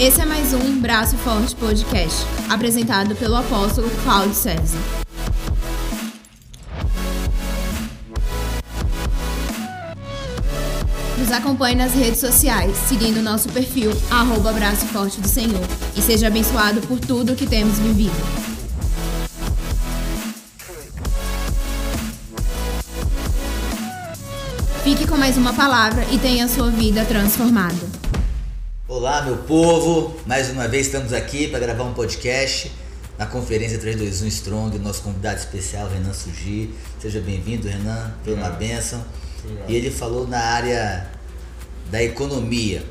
Esse é mais um Braço Forte Podcast, apresentado pelo apóstolo Cláudio César. Nos acompanhe nas redes sociais, seguindo nosso perfil, arroba Braço Forte do Senhor, e seja abençoado por tudo que temos vivido. Fique com mais uma palavra e tenha sua vida transformada. Olá, meu povo! Mais uma vez estamos aqui para gravar um podcast na Conferência 321 Strong. Nosso convidado especial, Renan Sugi. Seja bem-vindo, Renan. Foi uma bênção. E ele falou na área da economia,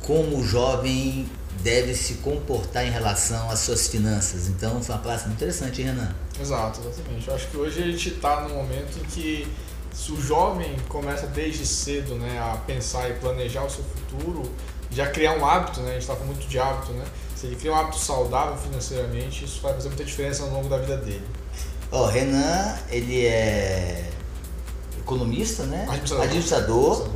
como o jovem deve se comportar em relação às suas finanças. Então, foi uma palestra muito interessante, hein, Renan? Exato, exatamente. Eu acho que hoje a gente está no momento em que se o jovem começa desde cedo né, a pensar e planejar o seu futuro, já criar um hábito, né, a gente está falando muito de hábito, né? Se ele cria um hábito saudável financeiramente, isso vai fazer muita diferença ao longo da vida dele. Ó, Renan, ele é economista, né? Administrador. Administrador.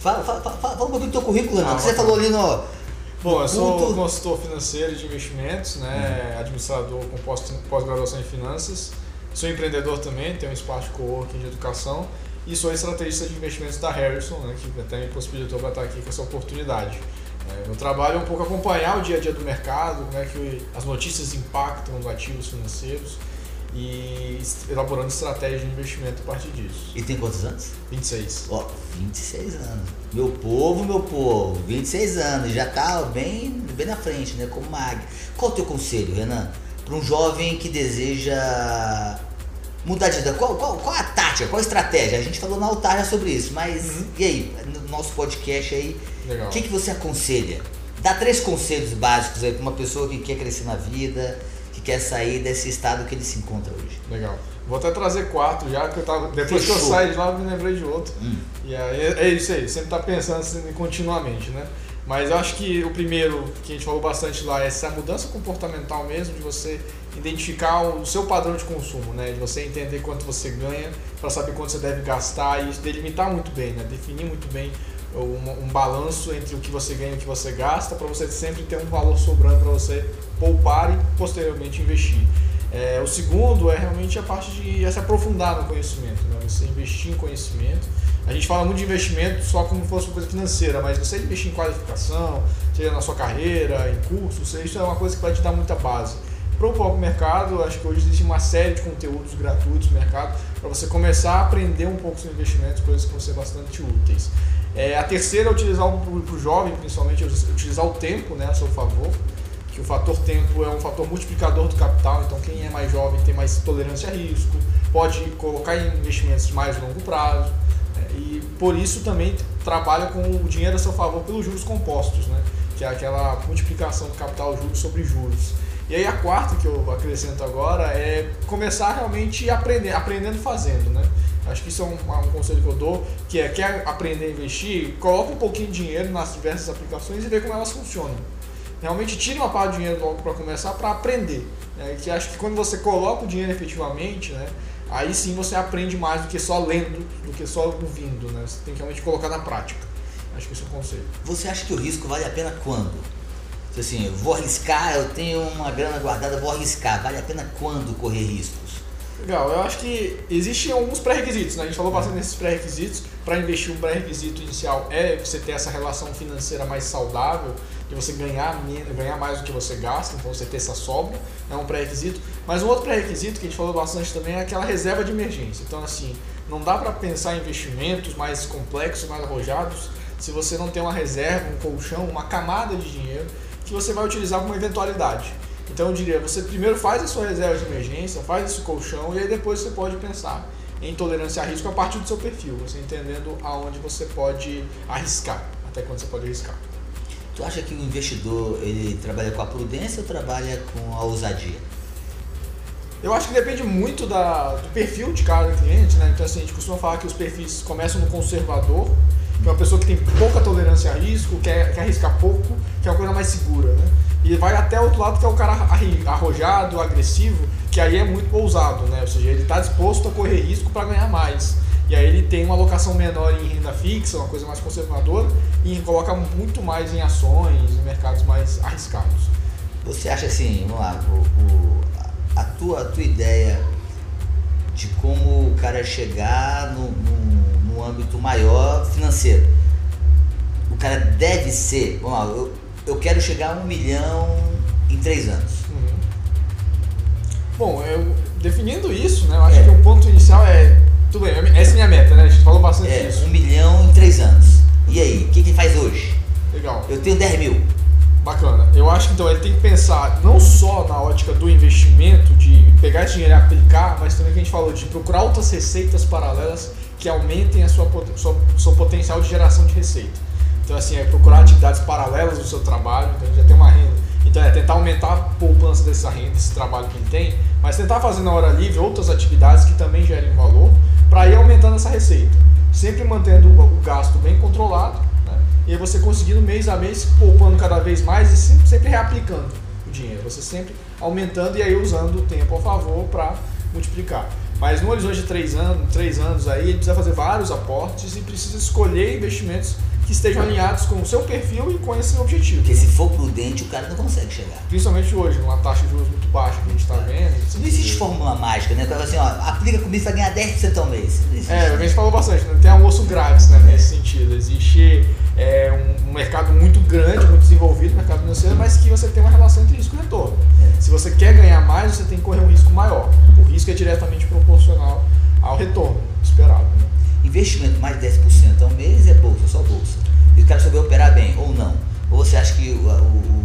Fala, fala, fala, fala um pouquinho do teu currículo, Renan, Ah, que você falou ali no... Bom, eu sou Culto. consultor financeiro de investimentos, né, administrador com pós- pós-graduação em finanças. Sou empreendedor também, tenho um espaço de coworking de educação e sou estrategista de investimentos da Harrison, né, que até me possibilitou para estar aqui com essa oportunidade. É, meu trabalho é um pouco acompanhar o dia a dia do mercado, como é que as notícias impactam os ativos financeiros e elaborando estratégias de investimento a partir disso. E tem quantos anos? 26. Ó, 26 anos. Meu povo, meu povo, 26 anos, já tá bem, bem na frente, né? Como águia. Qual o teu conselho, Renan? Para um jovem que deseja mudar de vida, qual, qual, qual a tática, qual a estratégia? A gente falou na altar já sobre isso, mas Uhum. e aí, no nosso podcast aí, o que, que você aconselha? Dá três conselhos básicos aí para uma pessoa que quer crescer na vida, que quer sair desse estado que ele se encontra hoje. Legal. Vou até trazer quatro já, porque eu tava, depois que eu Fechou. saí de lá eu me lembrei de outro. Hum. E aí é é isso aí, sempre tá pensando assim, continuamente, né? Mas eu acho que o primeiro que a gente falou bastante lá é essa mudança comportamental mesmo, de você identificar o seu padrão de consumo, né? De você entender quanto você ganha para saber quanto você deve gastar e delimitar muito bem, né? Definir muito bem um, um balanço entre o que você ganha e o que você gasta para você sempre ter um valor sobrando para você poupar e posteriormente investir. É, o segundo é realmente a parte de se aprofundar no conhecimento, né? você investir em conhecimento. A gente fala muito de investimento só como se fosse uma coisa financeira, mas você investir em qualificação, seja na sua carreira, em cursos, isso é uma coisa que vai te dar muita base. Para o próprio mercado, acho que hoje existe uma série de conteúdos gratuitos no mercado para você começar a aprender um pouco sobre investimentos, coisas que vão ser bastante úteis. É, a terceira é utilizar para o jovem, principalmente, é utilizar o tempo né, a seu favor que o fator tempo é um fator multiplicador do capital, então quem é mais jovem tem mais tolerância a risco, pode colocar em investimentos de mais longo prazo por isso também trabalha com o dinheiro a seu favor pelos juros compostos, né, que é aquela multiplicação do capital juros sobre juros. E aí a quarta que eu acrescento agora é começar realmente aprender, aprendendo fazendo, né? Acho que isso é um, um conselho que eu dou, que é quer aprender a investir, coloca um pouquinho de dinheiro nas diversas aplicações e vê como elas funcionam realmente tire uma parte do dinheiro logo para começar para aprender. Né? Que acho que quando você coloca o dinheiro efetivamente, né? Aí sim você aprende mais do que só lendo, do que só ouvindo. Né? Você tem que realmente colocar na prática. Acho que esse é o conselho. Você acha que o risco vale a pena quando? Se assim, eu vou arriscar, eu tenho uma grana guardada, vou arriscar. Vale a pena quando correr riscos? Legal, eu acho que existem alguns pré-requisitos, né? A gente falou bastante desses pré-requisitos. Para investir, um pré-requisito inicial é você ter essa relação financeira mais saudável, de você ganhar, ganhar mais do que você gasta, então você ter essa sobra, é um pré-requisito. Mas um outro pré-requisito que a gente falou bastante também é aquela reserva de emergência. Então, assim, não dá para pensar em investimentos mais complexos, mais arrojados, se você não tem uma reserva, um colchão, uma camada de dinheiro que você vai utilizar como eventualidade. Então eu diria, você primeiro faz a sua reserva de emergência, faz esse colchão e aí depois você pode pensar em tolerância a risco a partir do seu perfil, você entendendo aonde você pode arriscar, até quando você pode arriscar. Tu acha que o investidor ele trabalha com a prudência ou trabalha com a ousadia? Eu acho que depende muito da, do perfil de cada cliente, né? Então assim, a gente costuma falar que os perfis começam no conservador, que é uma pessoa que tem pouca tolerância a risco, quer, quer arriscar pouco, que é uma coisa mais segura, né? E vai até o outro lado que é o cara arrojado, agressivo, que aí é muito ousado, né? Ou seja, ele está disposto a correr risco para ganhar mais. E aí ele tem uma alocação menor em renda fixa, uma coisa mais conservadora, e coloca muito mais em ações, em mercados mais arriscados. Você acha assim, vamos lá, o, o, a, tua, a tua ideia de como o cara chegar no, no, no âmbito maior financeiro, o cara deve ser, vamos lá, eu, eu quero chegar a um milhão em três anos. Uhum. Bom, eu, definindo isso, né, eu acho é. que o ponto inicial é tudo bem, essa é minha meta, né? A gente falou bastante é, disso. Um milhão em três anos. E aí, o que, que faz hoje? Legal. Eu tenho 10 mil. Bacana. Eu acho que então ele tem que pensar não só na ótica do investimento, de pegar esse dinheiro e aplicar, mas também que a gente falou de procurar outras receitas paralelas que aumentem a sua, sua, seu potencial de geração de receita. Então, assim, é procurar atividades paralelas do seu trabalho, então ele já tem uma renda. Então, é tentar aumentar a poupança dessa renda, desse trabalho que ele tem, mas tentar fazer na hora livre outras atividades que também gerem valor para ir aumentando essa receita. Sempre mantendo o gasto bem controlado, né? e aí você conseguindo mês a mês, poupando cada vez mais e sempre, sempre reaplicando o dinheiro. Você sempre aumentando e aí usando o tempo a favor para multiplicar. Mas no horizonte de três anos, três anos aí, ele precisa fazer vários aportes e precisa escolher investimentos que estejam alinhados com o seu perfil e com esse objetivo. Porque se for prudente, o cara não consegue chegar. Principalmente hoje, numa taxa de juros muito baixa que a gente está vendo. Não existe fórmula mágica, né? Assim, ó, aplica comigo vai ganhar 10% ao mês. É, a gente falou bastante, não tem almoço grátis né, nesse sentido. Existe é, um, um, mercado muito grande, muito desenvolvido, mercado financeiro, mas que você tem uma relação entre risco e retorno. É. Se você quer ganhar mais, você tem que correr um risco maior. O risco é diretamente proporcional ao retorno esperado. Né? Investimento mais de 10% ao mês é bolsa, só bolsa. E o cara souber operar bem ou não. Ou você acha que o, o,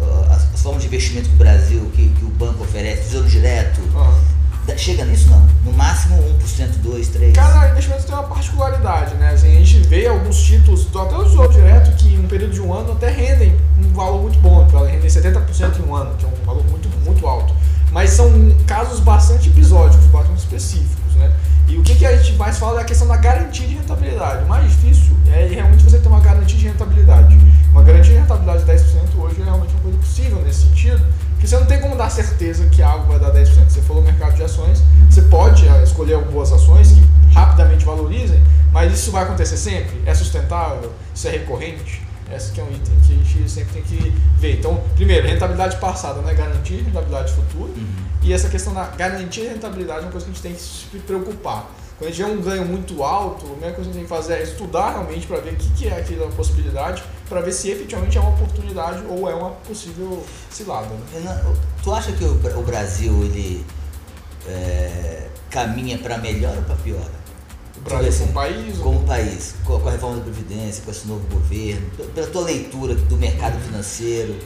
os, as, as, formas de investimento que o Brasil, que, que o banco oferece, tesouro direto, uhum. chega nisso não? No máximo 1%, 2%, 3%? Cada investimento tem uma particularidade, né? Assim, a gente vê alguns títulos, até o tesouro direto, que em um período de um ano até rendem um valor muito bom, rendem 70% em um ano, que é um valor muito, muito alto. Mas são casos bastante episódicos, bastante específicos, né? E o que, que a gente mais fala é a questão da garantia de rentabilidade. O mais difícil é realmente você ter uma garantia de rentabilidade. Uma garantia de rentabilidade de 10% hoje é realmente uma coisa possível nesse sentido, porque você não tem como dar certeza que algo vai dar 10%. Você falou mercado de ações, você pode ah, escolher algumas ações que rapidamente valorizem, mas isso vai acontecer sempre? É sustentável? Isso é recorrente? Esse que é um item que a gente sempre tem que ver. Então, primeiro, rentabilidade passada não é garantia, rentabilidade futura. Uhum. E essa questão da garantia de rentabilidade é uma coisa que a gente tem que se preocupar. Quando a gente vê um ganho muito alto, a primeira coisa que a gente tem que fazer é estudar realmente para ver o que, que é aquela possibilidade, para ver se efetivamente é uma oportunidade ou é uma possível cilada. Né? Tu acha que o Brasil ele é, caminha para melhor ou para pior? O assim, como país? Como país, com a reforma da Previdência, com esse novo governo, pela tua leitura do mercado financeiro,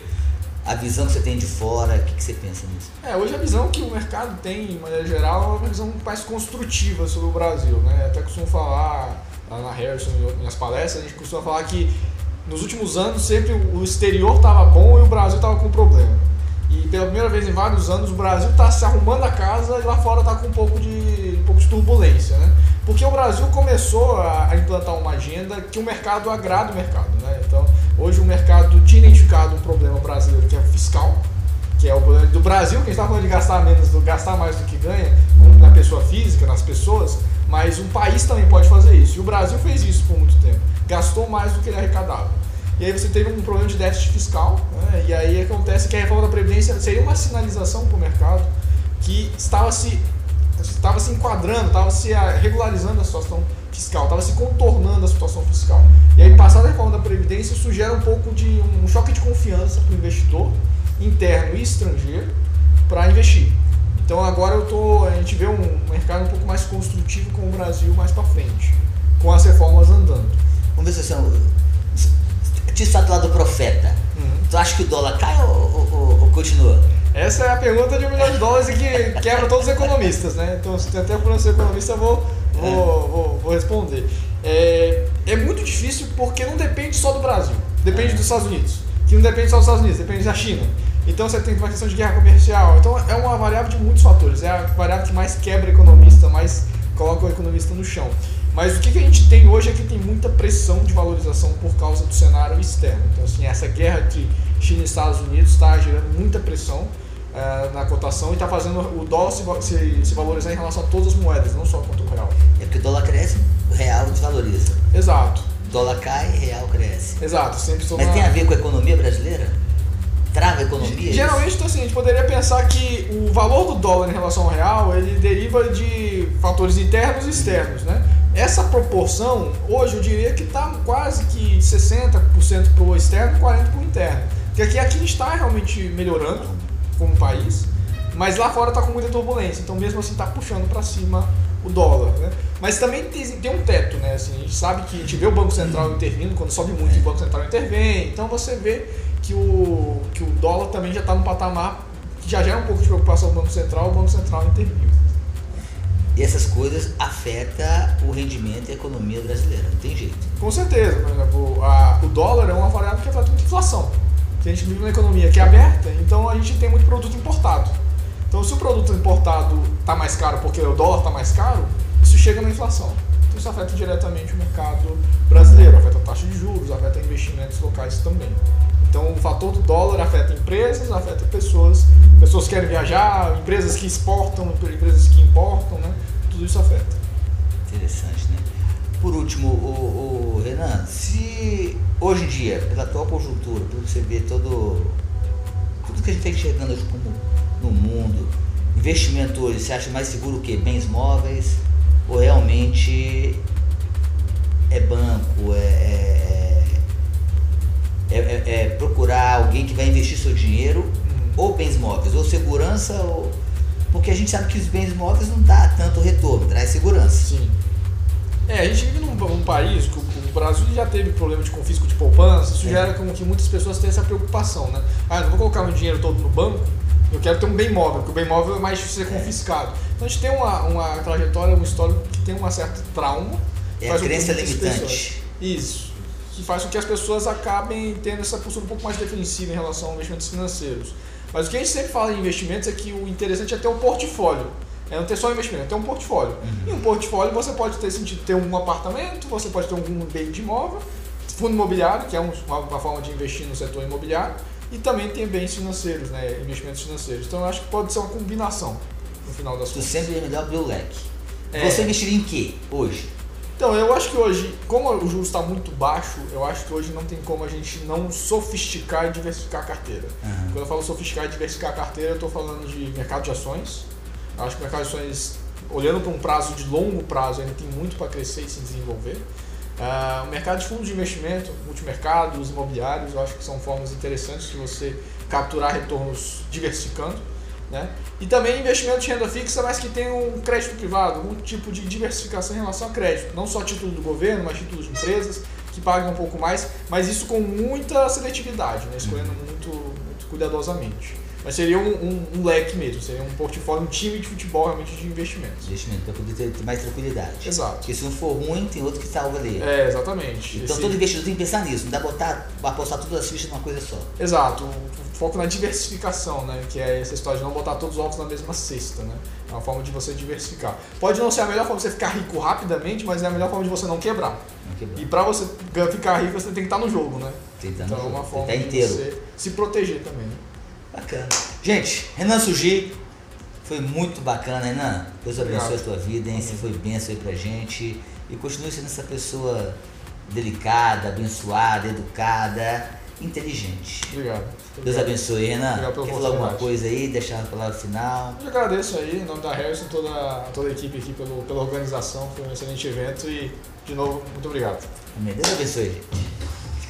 a visão que você tem de fora, o que, que você pensa nisso? É, hoje a visão que o mercado tem, de maneira geral, é uma visão mais construtiva sobre o Brasil. Né? Até costumo falar, lá na Harrison, minhas palestras, a gente costuma falar que nos últimos anos sempre o exterior estava bom e o Brasil estava com problema. E pela primeira vez em vários anos o Brasil está se arrumando a casa e lá fora está com um pouco de, um pouco de turbulência. Né? Porque o Brasil começou a, implantar uma agenda que o mercado agrada o mercado. Né? Então, hoje o mercado tinha identificado um problema brasileiro que é o fiscal, que é o problema do Brasil, que a gente está falando de gastar menos, do gastar mais do que ganha, na pessoa física, nas pessoas, mas um país também pode fazer isso. E o Brasil fez isso por muito tempo. Gastou mais do que ele arrecadava. E aí você teve um problema de déficit fiscal, né? e aí acontece que a reforma da Previdência seria uma sinalização para o mercado que estava se estava se enquadrando, estava se regularizando a situação fiscal, estava se contornando a situação fiscal. E aí, passada a reforma da Previdência, isso gera um pouco de um choque de confiança para o investidor, interno e estrangeiro, para investir. Então agora eu tô, a gente vê um mercado um pouco mais construtivo com o Brasil mais para frente, com as reformas andando. Vamos ver se você te lá do profeta. Uhum. Tu acha que o dólar cai ou, ou, ou continua? Essa é a pergunta de um milhão de dólares que quebra todos os economistas, né? Então, se tem até por ser economista, eu vou, vou, é. vou, vou responder. É, é muito difícil porque não depende só do Brasil, depende dos Estados Unidos, que não depende só dos Estados Unidos, depende da China. Então você tem uma questão de guerra comercial. Então é uma variável de muitos fatores. É a variável que mais quebra o economista, mais coloca o economista no chão. Mas o que, que a gente tem hoje é que tem muita pressão de valorização por causa do cenário externo. Então, assim, essa guerra entre China e Estados Unidos está gerando muita pressão é, na cotação e está fazendo o dólar se, se, se, valorizar em relação a todas as moedas, não só contra o real. É porque o dólar cresce, o real desvaloriza. Exato. O dólar cai, o real cresce. Exato. Sempre Mas tem a ver com a economia brasileira? Trava a economia? Geralmente, então, assim, a gente poderia pensar que o valor do dólar em relação ao real, ele deriva de fatores internos e externos, né? Essa proporção, hoje eu diria que está quase que 60% para o externo e 40% para o interno. Porque aqui, aqui a gente está realmente melhorando como país, mas lá fora está com muita turbulência. Então, mesmo assim, está puxando para cima o dólar. Né? Mas também tem, tem, um teto, né? Assim, a gente sabe que a gente vê o Banco Central intervindo, quando sobe muito, o Banco Central intervém. Então, você vê que o, que o dólar também já está no patamar que já gera um pouco de preocupação do Banco Central, o Banco Central interviu. E essas coisas afetam o rendimento e a economia brasileira, não tem jeito. Com certeza, por exemplo, a, o dólar é uma variável que afeta muito a inflação. Que a gente vive numa economia que é aberta, então a gente tem muito produto importado. Então, se o produto importado está mais caro porque o dólar está mais caro, isso chega na inflação. Então, isso afeta diretamente o mercado brasileiro, afeta a taxa de juros, afeta investimentos locais também. Então, o fator do dólar afeta empresas, afeta pessoas. Pessoas querem viajar, empresas que exportam, empresas que importam, né? Tudo isso afeta. Interessante, né? Por último, o, o Renan, se hoje em dia, pela atual conjuntura, pelo que você vê todo, tudo que a gente está enxergando hoje como no mundo, investimento hoje, você acha mais seguro o quê? Bens móveis? Ou realmente é banco, é, é é, é, é, procurar alguém que vai investir seu dinheiro, uhum. ou bens móveis, ou segurança, ou... porque a gente sabe que os bens móveis não dá tanto retorno, traz segurança. Sim. É, a gente vive num, num país que o, o, Brasil já teve problema de confisco de poupança, isso é. gera como que muitas pessoas têm essa preocupação, né? Ah, não vou colocar meu dinheiro todo no banco, eu quero ter um bem móvel, porque o bem móvel é mais difícil de ser é. confiscado. Então a gente tem uma, uma trajetória, uma história que tem um certo trauma. É a crença limitante. Isso que faz com que as pessoas acabem tendo essa postura um pouco mais defensiva em relação a investimentos financeiros. Mas o que a gente sempre fala em investimentos é que o interessante é ter um portfólio. É não ter só investimento, é ter um portfólio. Uhum. E um portfólio você pode ter sentido ter um apartamento, você pode ter algum bem de imóvel, fundo imobiliário, que é uma, uma forma de investir no setor imobiliário, e também tem bens financeiros, né, investimentos financeiros. Então eu acho que pode ser uma combinação no final das contas. Você sempre é melhor abrir o leque. É... Você investiria em quê hoje? Então, eu acho que hoje, como o juros está muito baixo, eu acho que hoje não tem como a gente não sofisticar e diversificar a carteira. Uhum. Quando eu falo sofisticar e diversificar a carteira, eu estou falando de mercado de ações. Acho que o mercado de ações, olhando para um prazo de longo prazo, ainda tem muito para crescer e se desenvolver. Uh, o mercado de fundos de investimento, multimercados, imobiliários, eu acho que são formas interessantes de você capturar retornos diversificando. Né? E também investimento de renda fixa, mas que tem um crédito privado, um tipo de diversificação em relação a crédito. Não só título do governo, mas títulos de empresas que pagam um pouco mais, mas isso com muita seletividade, né? escolhendo muito, muito cuidadosamente. Mas seria um, um, um, leque mesmo, seria um portfólio, um time de futebol realmente de investimentos. Investimento, para poder ter, ter, mais tranquilidade. Exato. Porque se não for ruim, tem outro que salva ali. É, exatamente. Então Esse... todo investidor tem que pensar nisso, não dá botar, apostar todas as fichas numa coisa só. Exato. O foco na diversificação, né? Que é essa história de não botar todos os ovos na mesma cesta, né? É uma forma de você diversificar. Pode não ser a melhor forma de você ficar rico rapidamente, mas é a melhor forma de você não quebrar. Não quebrar. E para você ficar rico, você tem que estar no jogo, né? Tem que estar então no é uma jogo. forma de inteiro. você se proteger também. Né? Bacana. Gente, Renan Sugi, foi muito bacana, Renan. Deus abençoe Obrigado. a tua vida, hein? Você foi bênção aí pra gente. E continue sendo essa pessoa delicada, abençoada, educada, inteligente. Obrigado. Deus abençoe, Renan. Quer falar alguma coisa aí, deixar a palavra final? Eu agradeço aí, em nome da Harrison, toda, toda a equipe aqui pelo, pela organização. Foi um excelente evento e, de novo, muito obrigado. Amém. Deus abençoe, gente.